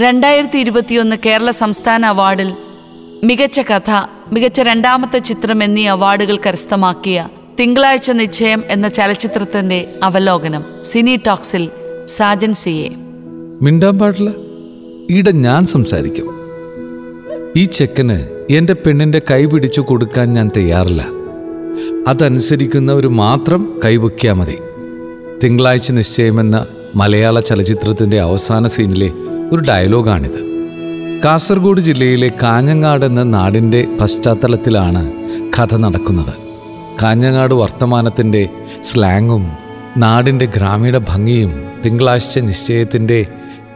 രണ്ടായിരത്തി ഇരുപത്തിയൊന്ന് കേരള സംസ്ഥാന അവാർഡിൽ മികച്ച കഥ മികച്ച രണ്ടാമത്തെ ചിത്രം എന്നീ അവാർഡുകൾ കരസ്ഥമാക്കിയ തിങ്കളാഴ്ച നിശ്ചയം എന്ന ചലച്ചിത്രത്തിന്റെ അവലോകനം സിനി ടോക്സിൽ സാജൻ സി എ മിണ്ടാൻ പാടില്ല. ഈടെ ഞാൻ സംസാരിക്കും. ഈ ചെക്കന് എന്റെ പെണ്ണിന്റെ കൈ പിടിച്ചു കൊടുക്കാൻ ഞാൻ തയ്യാറില്ല. അതനുസരിക്കുന്നവർ മാത്രം കൈവയ്ക്കാൽ മതി. തിങ്കളാഴ്ച നിശ്ചയമെന്ന മലയാള ചലച്ചിത്രത്തിന്റെ അവസാന സീനിലെ ഒരു ഡയലോഗാണിത്. കാസർഗോഡ് ജില്ലയിലെ കാഞ്ഞങ്ങാട് എന്ന നാടിന്റെ പശ്ചാത്തലത്തിലാണ് കഥ നടക്കുന്നത്. കാഞ്ഞങ്ങാട് വർത്തമാനത്തിന്റെ സ്ലാങ്ങും നാടിന്റെ ഗ്രാമീണ ഭംഗിയും തിങ്കളാഴ്ച നിശ്ചയത്തിന്റെ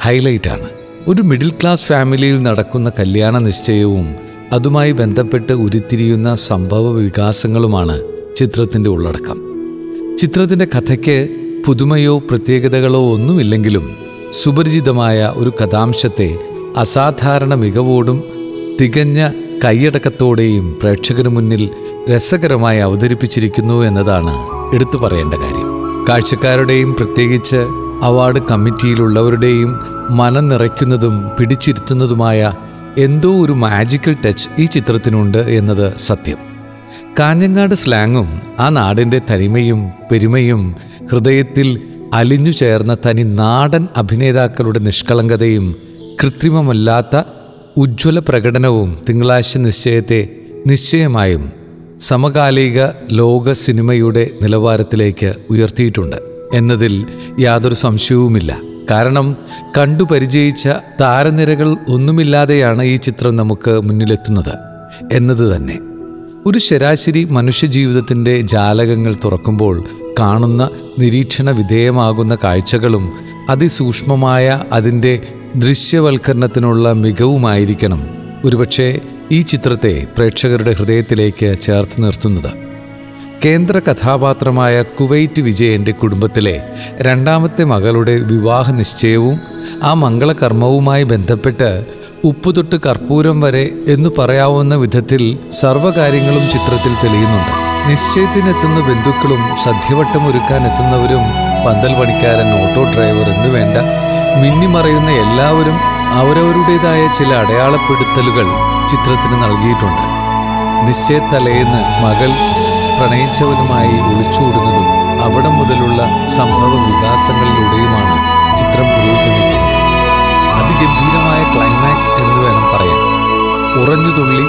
ഹൈലൈറ്റാണ്. ഒരു മിഡിൽ ക്ലാസ് ഫാമിലിയിൽ നടക്കുന്ന കല്യാണ നിശ്ചയവും അതുമായി ബന്ധപ്പെട്ട് ഉരുത്തിരിയുന്ന സംഭവ വികാസങ്ങളുമാണ് ചിത്രത്തിന്റെ ഉള്ളടക്കം. ചിത്രത്തിന്റെ കഥയ്ക്ക് പുതുമയോ പ്രത്യേകതകളോ ഒന്നുമില്ലെങ്കിലും സുപരിചിതമായ ഒരു കഥാംശത്തെ അസാധാരണ മികവോടും തികഞ്ഞ കൈയടക്കത്തോടെയും പ്രേക്ഷകന് മുന്നിൽ രസകരമായി അവതരിപ്പിച്ചിരിക്കുന്നു എന്നതാണ് എടുത്തു പറയേണ്ട കാര്യം. കാഴ്ചക്കാരുടെയും പ്രത്യേകിച്ച് അവാർഡ് കമ്മിറ്റിയിലുള്ളവരുടെയും മനം നിറയ്ക്കുന്നതും പിടിച്ചിരുത്തുന്നതുമായ എന്തോ ഒരു മാജിക്കൽ ടച്ച് ഈ ചിത്രത്തിനുണ്ട് എന്നത് സത്യം. കാഞ്ഞങ്ങാട് സ്ലാങ്ങും ആ നാടിന്റെ തനിമയും പെരുമയും ഹൃദയത്തിൽ അലിഞ്ഞു ചേർന്ന തനി നാടൻ അഭിനേതാക്കളുടെ നിഷ്കളങ്കതയും കൃത്രിമമല്ലാത്ത ഉജ്ജ്വല പ്രകടനവും തിങ്കളാഴ്ച നിശ്ചയത്തെ നിശ്ചയമായും സമകാലിക ലോക സിനിമയുടെ നിലവാരത്തിലേക്ക് ഉയർത്തിയിട്ടുണ്ട് എന്നതിൽ യാതൊരു സംശയവുമില്ല. കാരണം കണ്ടു പരിചയിച്ച താരനിരകൾ ഒന്നുമില്ലാതെയാണ് ഈ ചിത്രം നമുക്ക് മുന്നിലെത്തുന്നത് എന്നത് തന്നെ. ഒരു ശരാശരി മനുഷ്യജീവിതത്തിന്റെ ജാലകങ്ങൾ തുറക്കുമ്പോൾ കാണുന്ന നിരീക്ഷണ വിധേയമാകുന്ന കാഴ്ചകളും അതിസൂക്ഷ്മമായ അതിന്റെ ദൃശ്യവൽക്കരണത്തിനുള്ള മികവുമായിരിക്കണം. ഒരുപക്ഷെ ഈ ചിത്രത്തെ പ്രേക്ഷകരുടെ ഹൃദയത്തിലേക്ക് ചേർത്ത് നിർത്തുന്നത്. കേന്ദ്ര കഥാപാത്രമായ കുവൈറ്റ് വിജയന്റെ കുടുംബത്തിലെ രണ്ടാമത്തെ മകളുടെ വിവാഹ നിശ്ചയവും ആ മംഗളകർമ്മവുമായി ബന്ധപ്പെട്ട് ഉപ്പുതൊട്ട് കർപ്പൂരം വരെ എന്നു പറയാവുന്ന വിധത്തിൽ സർവകാര്യങ്ങളും ചിത്രത്തിൽ തെളിയുന്നുണ്ട്. നിശ്ചയത്തിനെത്തുന്ന ബന്ധുക്കളും സദ്യവട്ടം ഒരുക്കാൻ എത്തുന്നവരും പന്തൽ പണിക്കാരൻ ഓട്ടോ ഡ്രൈവർ എന്ന് വേണ്ട. മിന്നിമറയുന്ന എല്ലാവരും അവരവരുടേതായ ചില അടയാളപ്പെടുത്തലുകൾ ചിത്രത്തിന് നൽകിയിട്ടുണ്ട്. നിശ്ചയത്തലേന്ന് മകൾ പ്രണയിച്ചവനുമായി ഒളിച്ചോടുന്നതും അവിടെ മുതലുള്ള സംഭവ വികാസങ്ങളിലൂടെയുമാണ് ചിത്രം പുരോഗമിക്കുന്നത്. അതിഗംഭീരമായ ക്ലൈമാക്സ് എന്ന് വേണം പറയാൻ. ഉറഞ്ഞു തുള്ളി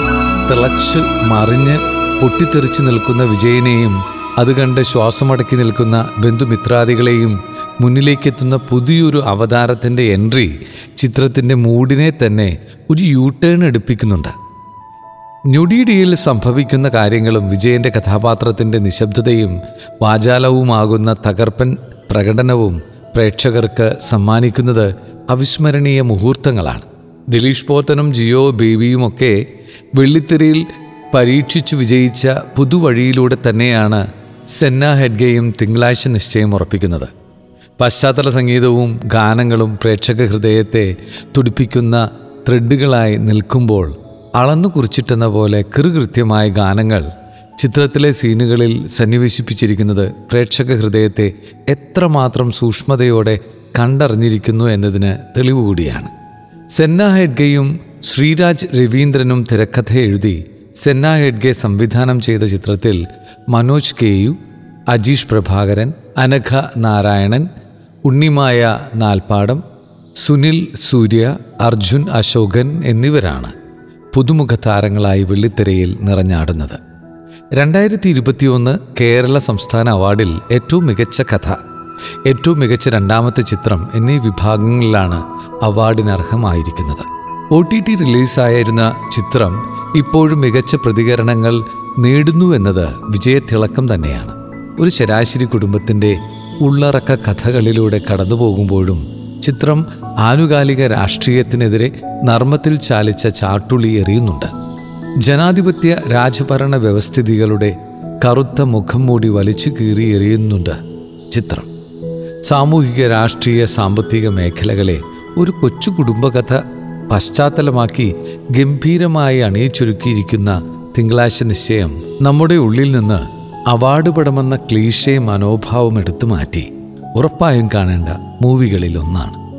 തിളച്ച് മറിഞ്ഞ് പൊട്ടിത്തെറിച്ച് നിൽക്കുന്ന വിജയനെയും അത് കണ്ട് ശ്വാസമടക്കി നിൽക്കുന്ന ബന്ധുമിത്രാദികളെയും മുന്നിലേക്കെത്തുന്ന പുതിയൊരു അവതാരത്തിന്റെ എൻട്രി ചിത്രത്തിന്റെ മൂഡിനെ തന്നെ ഒരു യൂ ടേൺ എടുപ്പിക്കുന്നുണ്ട്. ഞൊടിയിടിയിൽ സംഭവിക്കുന്ന കാര്യങ്ങളും വിജയന്റെ കഥാപാത്രത്തിന്റെ നിശബ്ദതയും വാചാലവുമാകുന്ന തകർപ്പൻ പ്രകടനവും പ്രേക്ഷകർക്ക് സമ്മാനിക്കുന്നത് അവിസ്മരണീയ മുഹൂർത്തങ്ങളാണ്. ദിലീഷ് പോത്തനും ജിയോ ബേബിയുമൊക്കെ വെള്ളിത്തിരയിൽ പരീക്ഷിച്ചു വിജയിച്ച പുതുവഴിയിലൂടെ തന്നെയാണ് സെന്ന ഹെഡ്ഗയും തിങ്കളാഴ്ച നിശ്ചയം ഉറപ്പിക്കുന്നത്. പശ്ചാത്തല സംഗീതവും ഗാനങ്ങളും പ്രേക്ഷക ഹൃദയത്തെ തുടിപ്പിക്കുന്ന ത്രെഡുകളായി നിൽക്കുമ്പോൾ അളന്നു കുറിച്ചിട്ടെന്ന പോലെ കൃകൃത്യമായ ഗാനങ്ങൾ ചിത്രത്തിലെ സീനുകളിൽ സന്നിവേശിപ്പിച്ചിരിക്കുന്നത് പ്രേക്ഷക ഹൃദയത്തെ എത്രമാത്രം സൂക്ഷ്മതയോടെ കണ്ടറിഞ്ഞിരിക്കുന്നു എന്നതിന് തെളിവ് കൂടിയാണ് സെന്ന ഹെഡ്ഗയും ശ്രീരാജ് രവീന്ദ്രനും തിരക്കഥ എഴുതി സെന്ന ഹെഡ്ഗെ സംവിധാനം ചെയ്ത ചിത്രത്തിൽ മനോജ് കെയു അജീഷ് പ്രഭാകരൻ അനഘ നാരായണൻ ഉണ്ണിമായ നാൽപ്പാടം സുനിൽ സൂര്യ അർജുൻ അശോകൻ എന്നിവരാണ് പുതുമുഖ താരങ്ങളായി വെള്ളിത്തിരയിൽ നിറഞ്ഞാടുന്നത്. രണ്ടായിരത്തി ഇരുപത്തിയൊന്ന് കേരള സംസ്ഥാന അവാർഡിൽ ഏറ്റവും മികച്ച കഥ ഏറ്റവും മികച്ച രണ്ടാമത്തെ ചിത്രം എന്നീ വിഭാഗങ്ങളിലാണ് അവാർഡിനർഹമായിരിക്കുന്നത്. ഒ ടി ടി റിലീസായിരുന്ന ചിത്രം ഇപ്പോഴും മികച്ച പ്രതികരണങ്ങൾ നേടുന്നു എന്നത് വിജയത്തിളക്കം തന്നെയാണ്. ഒരു ശരാശരി കുടുംബത്തിന്റെ ഉള്ളറക്ക കഥകളിലൂടെ കടന്നു പോകുമ്പോഴും ചിത്രം ആനുകാലിക രാഷ്ട്രീയത്തിനെതിരെ നർമ്മത്തിൽ ചാലിച്ച ചാട്ടുളി എറിയുന്നുണ്ട്. ജനാധിപത്യ രാജഭരണ വ്യവസ്ഥിതികളുടെ കറുത്ത മുഖം മൂടി വലിച്ചു കീറി എറിയുന്നുണ്ട് ചിത്രം. സാമൂഹിക രാഷ്ട്രീയ സാമ്പത്തിക മേഖലകളെ ഒരു കൊച്ചു കുടുംബകഥ പശ്ചാത്തലമാക്കി ഗംഭീരമായി അണിയിച്ചൊരുക്കിയിരിക്കുന്ന തിങ്കളാഴ്ച നിശ്ചയം നമ്മുടെ ഉള്ളിൽ നിന്ന് അവാർഡ് പടമെന്ന ക്ലീശേ മനോഭാവം എടുത്തു മാറ്റി. ഉറപ്പായും കാണേണ്ട മൂവികളിൽ ഒന്നാണ്.